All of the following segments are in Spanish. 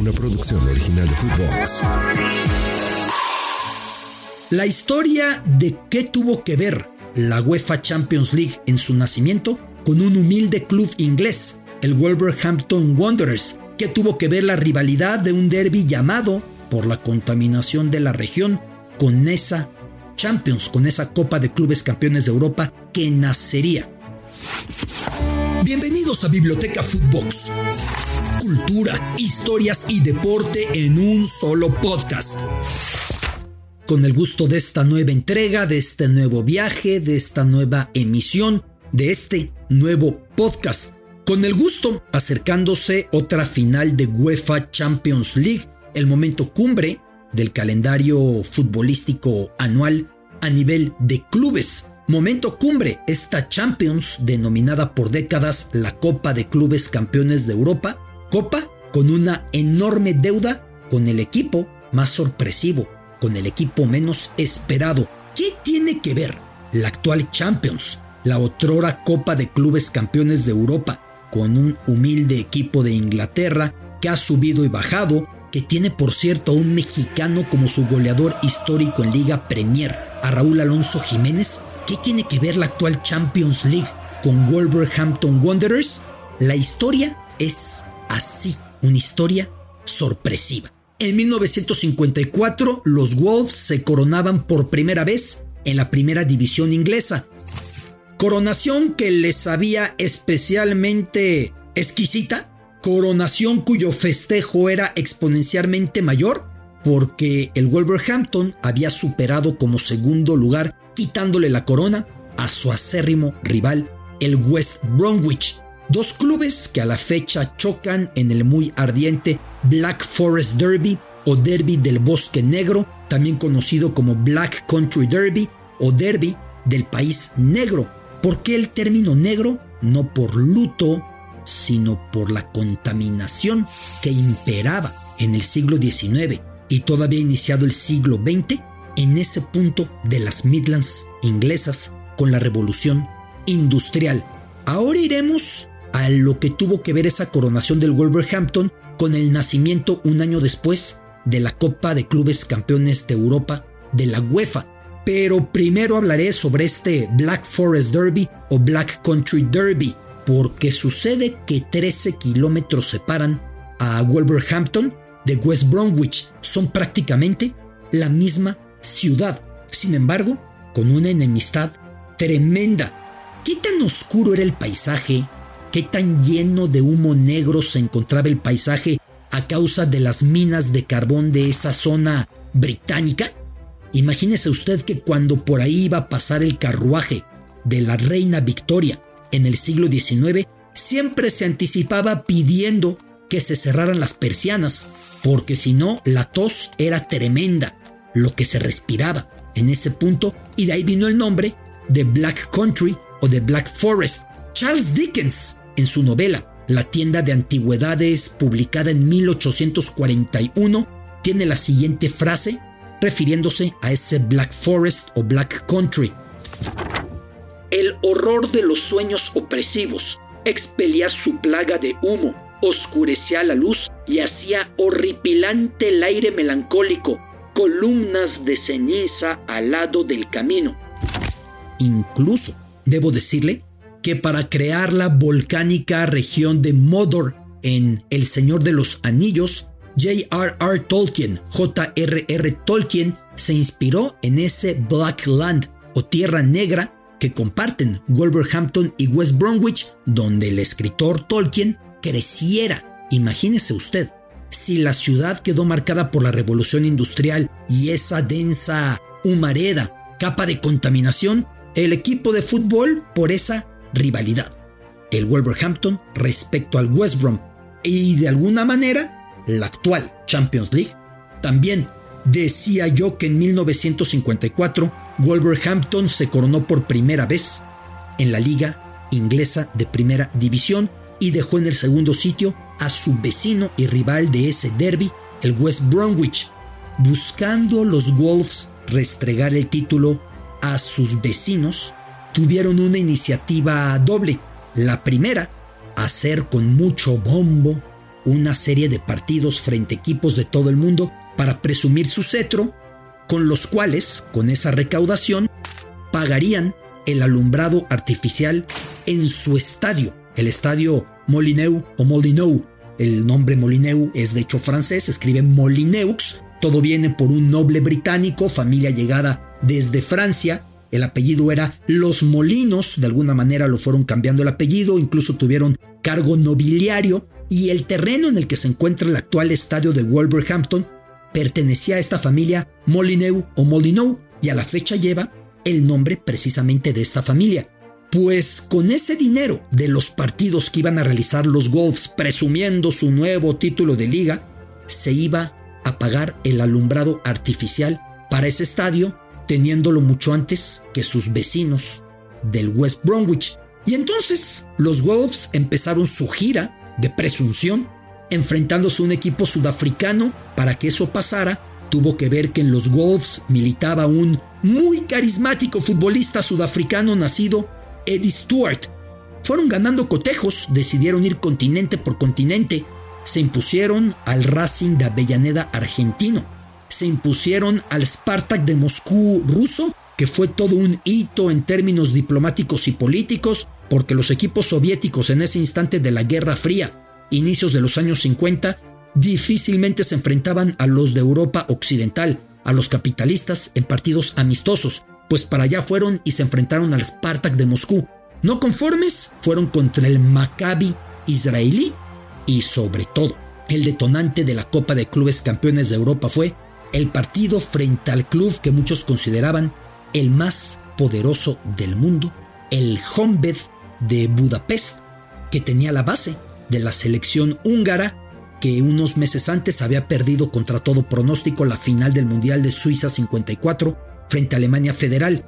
una producción original de Footbox. La historia de qué tuvo que ver la UEFA Champions League en su nacimiento con un humilde club inglés, el Wolverhampton Wanderers, que tuvo que ver la rivalidad de un derby llamado, por la contaminación de la región, con esa Champions, con esa Copa de Clubes Campeones de Europa que nacería. Bienvenidos a Biblioteca Footbox. Cultura, historias y deporte en un solo podcast. Con el gusto de esta nueva entrega, de este nuevo viaje, de esta nueva emisión, de este nuevo podcast. Con el gusto acercándose otra final de UEFA Champions League, el momento cumbre del calendario futbolístico anual a nivel de clubes. Momento cumbre, esta Champions, denominada por décadas la Copa de Clubes Campeones de Europa, Copa con una enorme deuda con el equipo más sorpresivo, con el equipo menos esperado. ¿Qué tiene que ver la actual Champions, la otrora Copa de Clubes Campeones de Europa, con un humilde equipo de Inglaterra que ha subido y bajado, que tiene por cierto a un mexicano como su goleador histórico en Liga Premier, a Raúl Alonso Jiménez? ¿Qué tiene que ver la actual Champions League con Wolverhampton Wanderers? La historia es así, una historia sorpresiva. En 1954, los Wolves se coronaban por primera vez en la primera división inglesa. Coronación que les sabía especialmente exquisita coronación cuyo festejo era exponencialmente mayor porque el Wolverhampton había superado como segundo lugar quitándole la corona a su acérrimo rival, el West Bromwich, dos clubes que a la fecha chocan en el muy ardiente Black Forest Derby o Derby del Bosque Negro, también conocido como Black Country Derby o Derby del País Negro. ¿Por qué el término negro? No por luto, sino por la contaminación que imperaba en el siglo XIX y todavía iniciado el siglo XX en ese punto de las Midlands inglesas con la revolución industrial. Ahora iremos a lo que tuvo que ver esa coronación del Wolverhampton con el nacimiento un año después de la Copa de Clubes Campeones de Europa de la UEFA. Pero primero hablaré sobre este Black Forest Derby o Black Country Derby, porque sucede que 13 kilómetros separan a Wolverhampton de West Bromwich. Son prácticamente la misma ciudad. Sin embargo, con una enemistad tremenda. ¿Qué tan oscuro era el paisaje? ¿Qué tan lleno de humo negro se encontraba el paisaje a causa de las minas de carbón de esa zona británica? Imagínese usted que cuando por ahí iba a pasar el carruaje de la reina Victoria en el siglo XIX, siempre se anticipaba pidiendo que se cerraran las persianas, porque si no, la tos era tremenda, lo que se respiraba en ese punto, y de ahí vino el nombre de Black Country o de Black Forest. Charles Dickens, en su novela La tienda de antigüedades, publicada en 1841, tiene la siguiente frase refiriéndose a ese Black Forest o Black Country. El horror de los sueños opresivos expelía su plaga de humo, oscurecía la luz y hacía horripilante el aire melancólico, columnas de ceniza al lado del camino. Incluso, debo decirle, que para crear la volcánica región de Mordor en El Señor de los Anillos, J.R.R. Tolkien, J.R.R. Tolkien, se inspiró en ese Black Land o Tierra Negra que comparten Wolverhampton y West Bromwich, donde el escritor Tolkien creciera. Imagínese usted, si la ciudad quedó marcada por la revolución industrial y esa densa humareda, capa de contaminación, el equipo de fútbol por esa rivalidad. El Wolverhampton respecto al West Brom y de alguna manera la actual Champions League. También decía yo que en 1954 Wolverhampton se coronó por primera vez en la liga inglesa de primera división y dejó en el segundo sitio a su vecino y rival de ese derby, el West Bromwich, buscando los Wolves restregar el título a sus vecinos, tuvieron una iniciativa doble. La primera, hacer con mucho bombo una serie de partidos frente a equipos de todo el mundo para presumir su cetro, con los cuales, con esa recaudación, pagarían el alumbrado artificial en su estadio, el estadio Molineux o Molinou. El nombre Molineux es de hecho francés, se escribe Molineux. Todo viene por un noble británico, familia llegada desde Francia. El apellido era Los Molinos, de alguna manera lo fueron cambiando el apellido, incluso tuvieron cargo nobiliario y el terreno en el que se encuentra el actual estadio de Wolverhampton pertenecía a esta familia Molineux o Molinou y a la fecha lleva el nombre precisamente de esta familia. Pues con ese dinero de los partidos que iban a realizar los Wolves presumiendo su nuevo título de liga, se iba a pagar el alumbrado artificial para ese estadio, teniéndolo mucho antes que sus vecinos del West Bromwich. Y entonces los Wolves empezaron su gira de presunción, enfrentándose a un equipo sudafricano. Para que eso pasara, tuvo que ver que en los Wolves militaba un muy carismático futbolista sudafricano nacido Eddie Stewart. Fueron ganando cotejos, decidieron ir continente por continente, se impusieron al Racing de Avellaneda argentino, se impusieron al Spartak de Moscú ruso, que fue todo un hito en términos diplomáticos y políticos, porque los equipos soviéticos en ese instante de la Guerra Fría, inicios de los años 50, difícilmente se enfrentaban a los de Europa Occidental, a los capitalistas en partidos amistosos, pues para allá fueron y se enfrentaron al Spartak de Moscú. No conformes, fueron contra el Maccabi israelí y sobre todo, el detonante de la Copa de Clubes Campeones de Europa fue el partido frente al club que muchos consideraban el más poderoso del mundo, el Honved de Budapest, que tenía la base de la selección húngara que unos meses antes había perdido contra todo pronóstico la final del Mundial de Suiza 54 frente a Alemania Federal.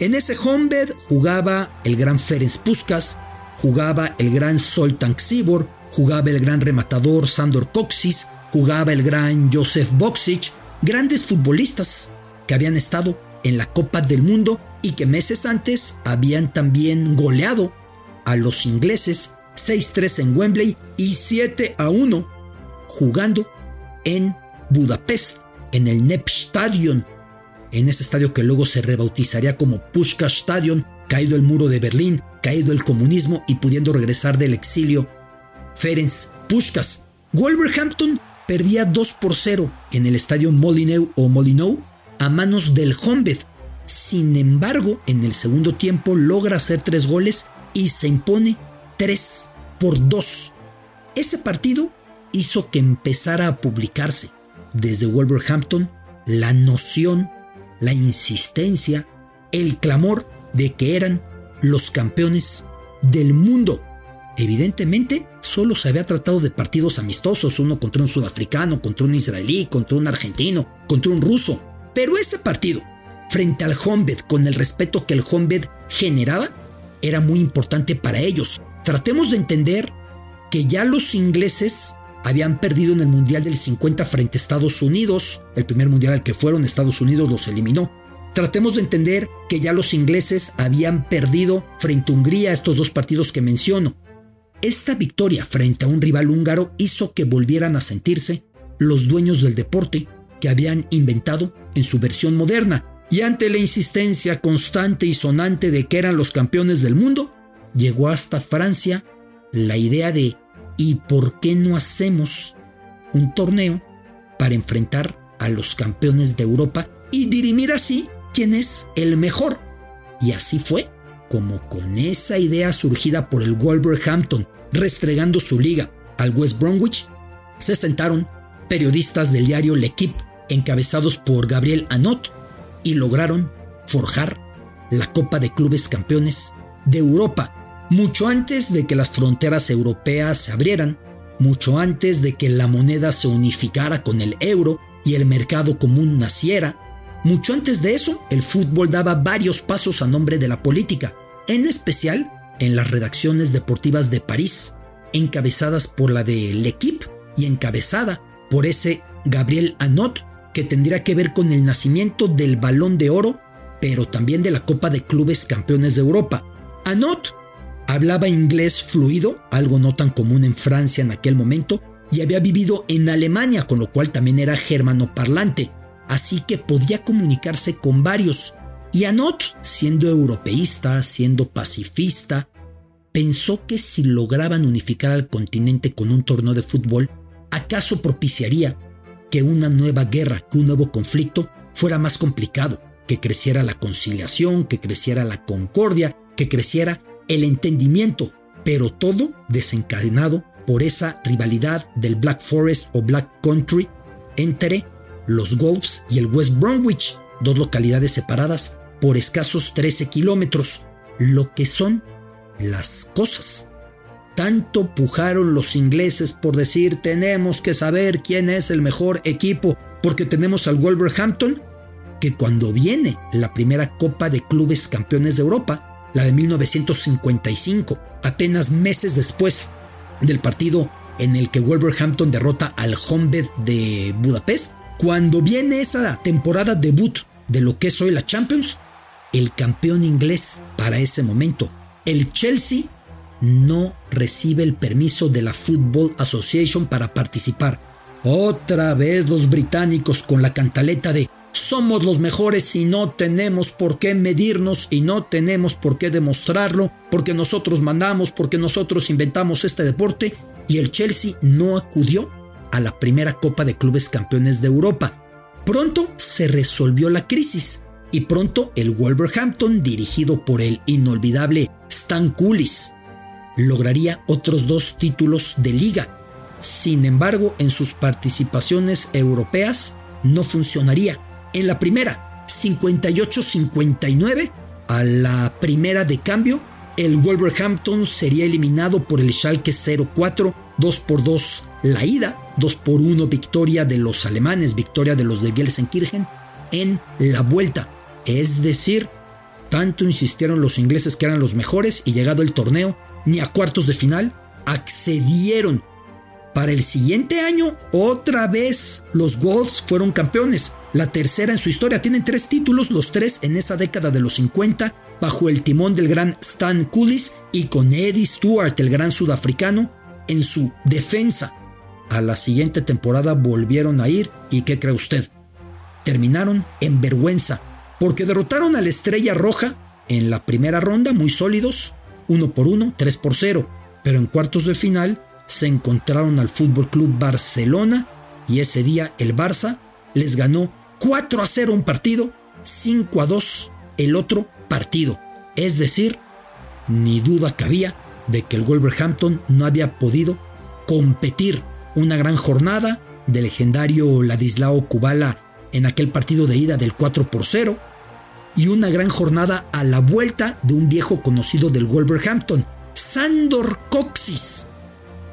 En ese homebed jugaba el gran Ferenc Puskas, jugaba el gran Soltan Ksibor, jugaba el gran rematador Sandor Koksis, jugaba el gran Josef Boksic, grandes futbolistas que habían estado en la Copa del Mundo y que meses antes habían también goleado a los ingleses 6-3 en Wembley y 7 1 jugando en Budapest, en el NEP Stadion, en ese estadio que luego se rebautizaría como Pushka Stadion, caído el muro de Berlín, caído el comunismo y pudiendo regresar del exilio. Ferenc Pushkas. Wolverhampton perdía 2 por 0 en el estadio Molineux o Molinou a manos del Honved. Sin embargo, en el segundo tiempo logra hacer tres goles y se impone 3 por 2. Ese partido hizo que empezara a publicarse desde Wolverhampton la noción, la insistencia, el clamor de que eran los campeones del mundo. Evidentemente, solo se había tratado de partidos amistosos, uno contra un sudafricano, contra un israelí, contra un argentino, contra un ruso. Pero ese partido, frente al Honved, con el respeto que el Honved generaba, era muy importante para ellos. Tratemos de entender que ya los ingleses habían perdido en el Mundial del 50 frente a Estados Unidos. El primer Mundial al que fueron Estados Unidos los eliminó. Tratemos de entender que ya los ingleses habían perdido frente a Hungría estos dos partidos que menciono. Esta victoria frente a un rival húngaro hizo que volvieran a sentirse los dueños del deporte que habían inventado en su versión moderna. Y ante la insistencia constante y sonante de que eran los campeones del mundo, llegó hasta Francia la idea de ¿y por qué no hacemos un torneo para enfrentar a los campeones de Europa y dirimir así quién es el mejor? Y así fue, como con esa idea surgida por el Wolverhampton restregando su liga al West Bromwich, se sentaron periodistas del diario L'Equipe encabezados por Gabriel Anot y lograron forjar la Copa de Clubes Campeones de Europa mucho antes de que las fronteras europeas se abrieran, mucho antes de que la moneda se unificara con el euro y el mercado común naciera, mucho antes de eso, el fútbol daba varios pasos a nombre de la política, en especial en las redacciones deportivas de París, encabezadas por la de L'Equipe y encabezada por ese Gabriel Anot, que tendría que ver con el nacimiento del Balón de Oro, pero también de la Copa de Clubes Campeones de Europa. Anot hablaba inglés fluido, algo no tan común en Francia en aquel momento, y había vivido en Alemania, con lo cual también era germanoparlante, así que podía comunicarse con varios. Y Anot, siendo europeísta, siendo pacifista, pensó que si lograban unificar al continente con un torneo de fútbol, acaso propiciaría que una nueva guerra, que un nuevo conflicto fuera más complicado, que creciera la conciliación, que creciera la concordia, que creciera el entendimiento, pero todo desencadenado por esa rivalidad del Black Forest o Black Country entre los Wolves y el West Bromwich, dos localidades separadas por escasos 13 kilómetros, lo que son las cosas. Tanto pujaron los ingleses por decir tenemos que saber quién es el mejor equipo porque tenemos al Wolverhampton, que cuando viene la primera Copa de Clubes Campeones de Europa, la de 1955, apenas meses después del partido en el que Wolverhampton derrota al Honved de Budapest, cuando viene esa temporada debut de lo que es hoy la Champions, el campeón inglés para ese momento, el Chelsea, no recibe el permiso de la Football Association para participar. Otra vez los británicos con la cantaleta de somos los mejores y no tenemos por qué medirnos y no tenemos por qué demostrarlo, porque nosotros mandamos, porque nosotros inventamos este deporte y el Chelsea no acudió a la primera Copa de Clubes Campeones de Europa. Pronto se resolvió la crisis y pronto el Wolverhampton, dirigido por el inolvidable Stan Coolies, lograría otros dos títulos de liga. Sin embargo, en sus participaciones europeas no funcionaría en la primera, 58-59, a la primera de cambio, el Wolverhampton sería eliminado por el Schalke 04, 2 por 2 la ida, 2 por 1 victoria de los alemanes, victoria de los de Gelsenkirchen en la vuelta. Es decir, tanto insistieron los ingleses que eran los mejores y llegado el torneo, ni a cuartos de final, accedieron. Para el siguiente año, otra vez los Wolves fueron campeones la tercera en su historia. Tienen tres títulos, los tres en esa década de los 50, bajo el timón del gran Stan Coolies y con Eddie Stewart, el gran sudafricano, en su defensa. A la siguiente temporada volvieron a ir y ¿qué cree usted? Terminaron en vergüenza porque derrotaron a la Estrella Roja en la primera ronda muy sólidos, uno por uno, tres por cero, pero en cuartos de final se encontraron al Fútbol Club Barcelona y ese día el Barça les ganó 4 a 0 un partido, 5 a 2 el otro partido. Es decir, ni duda cabía de que el Wolverhampton no había podido competir una gran jornada del legendario Ladislao Kubala en aquel partido de ida del 4 por 0 y una gran jornada a la vuelta de un viejo conocido del Wolverhampton, Sandor Coxis.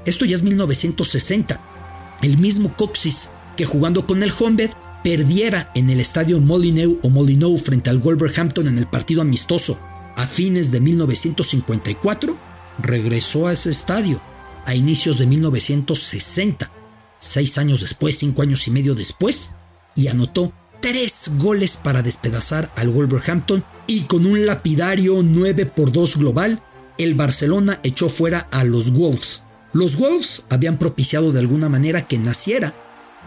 Esto ya es 1960. El mismo Coxis que jugando con el Honved perdiera en el estadio Molineux o Molyneux frente al Wolverhampton en el partido amistoso a fines de 1954, regresó a ese estadio a inicios de 1960, seis años después, cinco años y medio después, y anotó tres goles para despedazar al Wolverhampton y con un lapidario 9 por 2 global, el Barcelona echó fuera a los Wolves. Los Wolves habían propiciado de alguna manera que naciera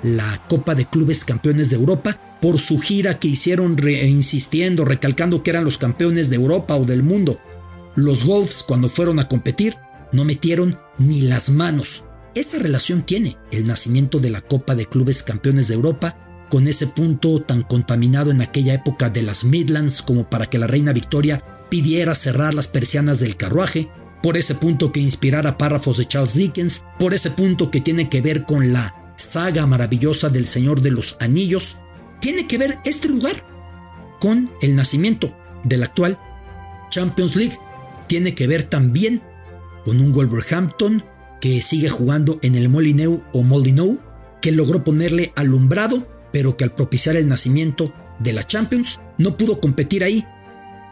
la Copa de Clubes Campeones de Europa por su gira que hicieron insistiendo, recalcando que eran los campeones de Europa o del mundo. Los Wolves cuando fueron a competir no metieron ni las manos. Esa relación tiene el nacimiento de la Copa de Clubes Campeones de Europa con ese punto tan contaminado en aquella época de las Midlands como para que la reina Victoria pidiera cerrar las persianas del carruaje, por ese punto que inspirara párrafos de Charles Dickens, por ese punto que tiene que ver con la saga maravillosa del Señor de los Anillos, tiene que ver este lugar con el nacimiento del actual Champions League. Tiene que ver también con un Wolverhampton que sigue jugando en el Molineux o Molineux, que logró ponerle alumbrado, pero que al propiciar el nacimiento de la Champions no pudo competir ahí.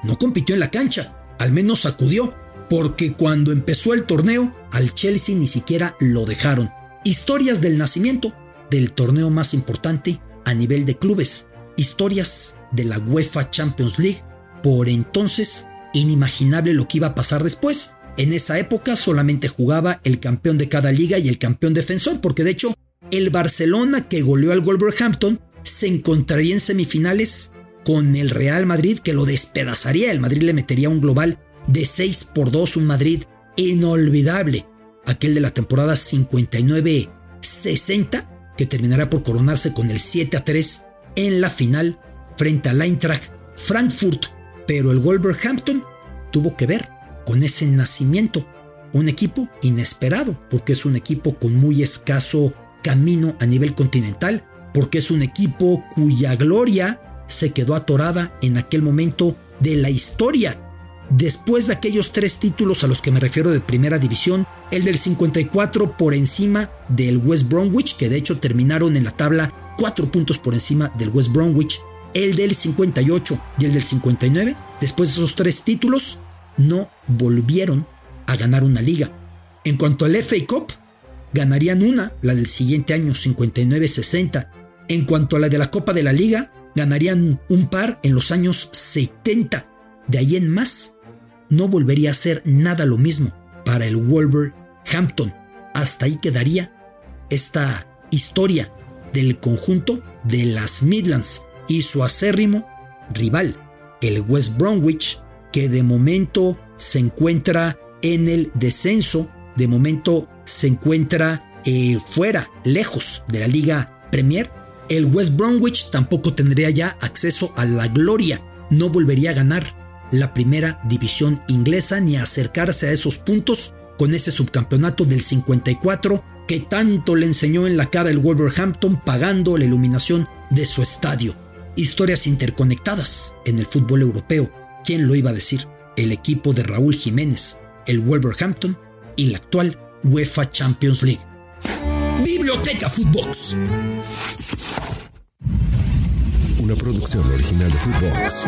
No compitió en la cancha, al menos sacudió, porque cuando empezó el torneo al Chelsea ni siquiera lo dejaron. Historias del nacimiento del torneo más importante a nivel de clubes. Historias de la UEFA Champions League. Por entonces, inimaginable lo que iba a pasar después. En esa época solamente jugaba el campeón de cada liga y el campeón defensor, porque de hecho el Barcelona que goleó al Wolverhampton se encontraría en semifinales con el Real Madrid que lo despedazaría. El Madrid le metería un global de 6 por 2, un Madrid inolvidable, aquel de la temporada 59-60 que terminará por coronarse con el 7 a 3 en la final frente al Eintracht Frankfurt, pero el Wolverhampton tuvo que ver con ese nacimiento, un equipo inesperado, porque es un equipo con muy escaso camino a nivel continental, porque es un equipo cuya gloria se quedó atorada en aquel momento de la historia. Después de aquellos tres títulos a los que me refiero de primera división, el del 54 por encima del West Bromwich, que de hecho terminaron en la tabla cuatro puntos por encima del West Bromwich, el del 58 y el del 59, después de esos tres títulos, no volvieron a ganar una liga. En cuanto al FA Cup, ganarían una, la del siguiente año 59-60. En cuanto a la de la Copa de la Liga, ganarían un par en los años 70. De ahí en más, no volvería a ser nada lo mismo para el Wolverhampton. Hasta ahí quedaría esta historia del conjunto de las Midlands y su acérrimo rival, el West Bromwich, que de momento se encuentra en el descenso, de momento se encuentra eh, fuera, lejos de la Liga Premier. El West Bromwich tampoco tendría ya acceso a la gloria, no volvería a ganar la primera división inglesa ni acercarse a esos puntos con ese subcampeonato del 54 que tanto le enseñó en la cara el Wolverhampton pagando la iluminación de su estadio. Historias interconectadas en el fútbol europeo. ¿Quién lo iba a decir? El equipo de Raúl Jiménez, el Wolverhampton y la actual UEFA Champions League. Biblioteca Footbox. Una producción original de Footbox.